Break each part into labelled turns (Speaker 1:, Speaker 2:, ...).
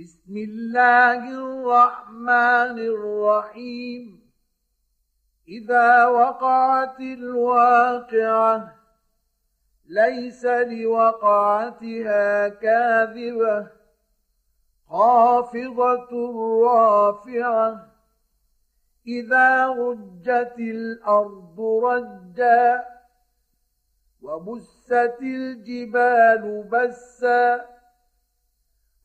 Speaker 1: بسم الله الرحمن الرحيم. إذا وقعت الواقعة ليس لوقعتها كاذبة. خافضة رافعة إذا رجت الأرض رجا. وبست الجبال بسا.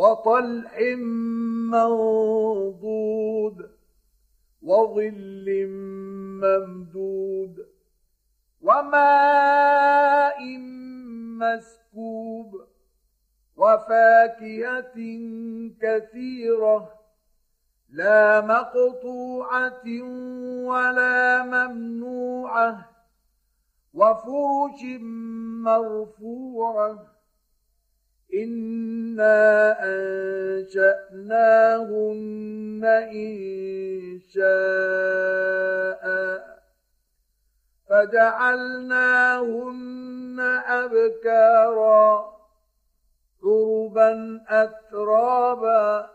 Speaker 1: وطلح منضود وظل ممدود وماء مسكوب وفاكهة كثيرة لا مقطوعة ولا ممنوعة وفرش مرفوعة إنا أنشأناهن إن شاء فجعلناهن أبكارا عربا أترابا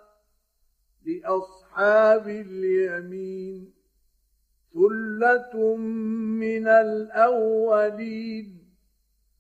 Speaker 1: لأصحاب اليمين ثلة من الأولين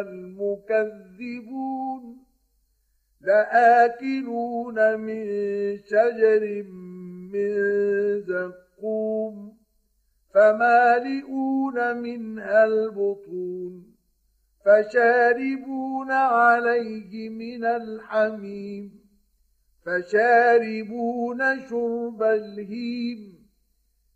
Speaker 1: المكذبون لآكلون من شجر من زقوم فمالئون منها البطون فشاربون عليه من الحميم فشاربون شرب الهيم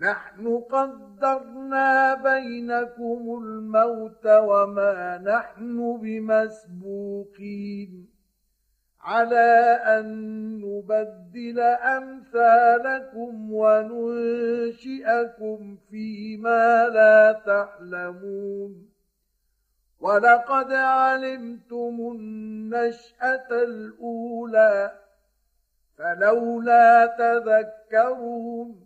Speaker 1: نحن قدرنا بينكم الموت وما نحن بمسبوقين. على أن نبدل أمثالكم وننشئكم فيما لا تعلمون. ولقد علمتم النشأة الأولى فلولا تذكرون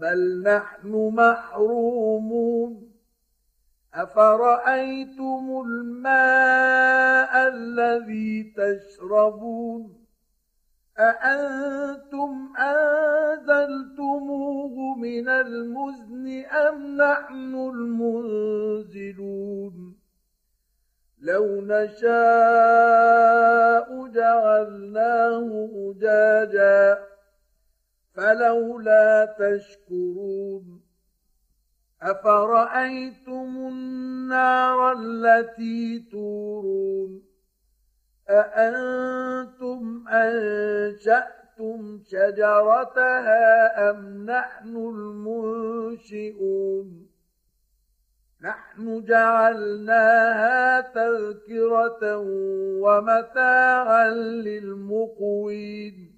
Speaker 1: بل نحن محرومون. أفرأيتم الماء الذي تشربون؟ أأنتم أنزلتموه من المزن أم نحن المنزلون؟ لو نشاء جعلناه أجاجا. فلولا تشكرون أفرأيتم النار التي تورون أأنتم أنشأتم شجرتها أم نحن المنشئون نحن جعلناها تذكرة ومتاعا للمقوين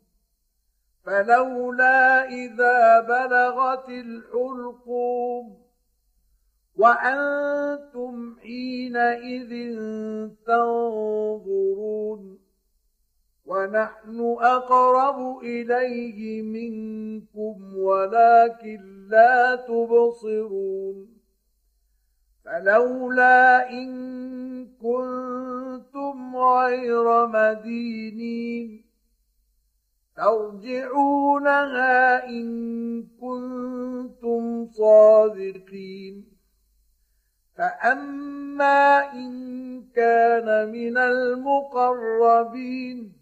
Speaker 1: فلولا إذا بلغت الحلقوم وأنتم حينئذ تنظرون ونحن أقرب إليه منكم ولكن لا تبصرون فلولا إن كنتم غير مدينين ترجعونها إن كنتم صادقين. فأما إن كان من المقربين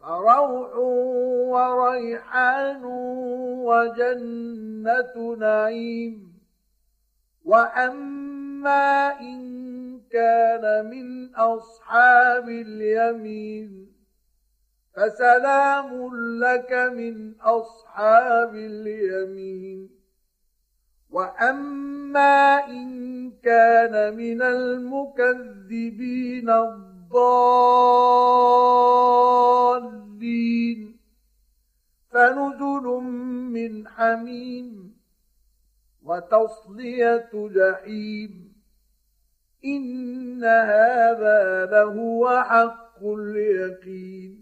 Speaker 1: فروح وريحان وجنة نعيم. وأما إن كان من أصحاب اليمين فسلام لك من أصحاب اليمين. وأما إن كان من المكذبين الضالين. فنزل من حميم وتصلية جحيم. إن هذا لهو حق اليقين.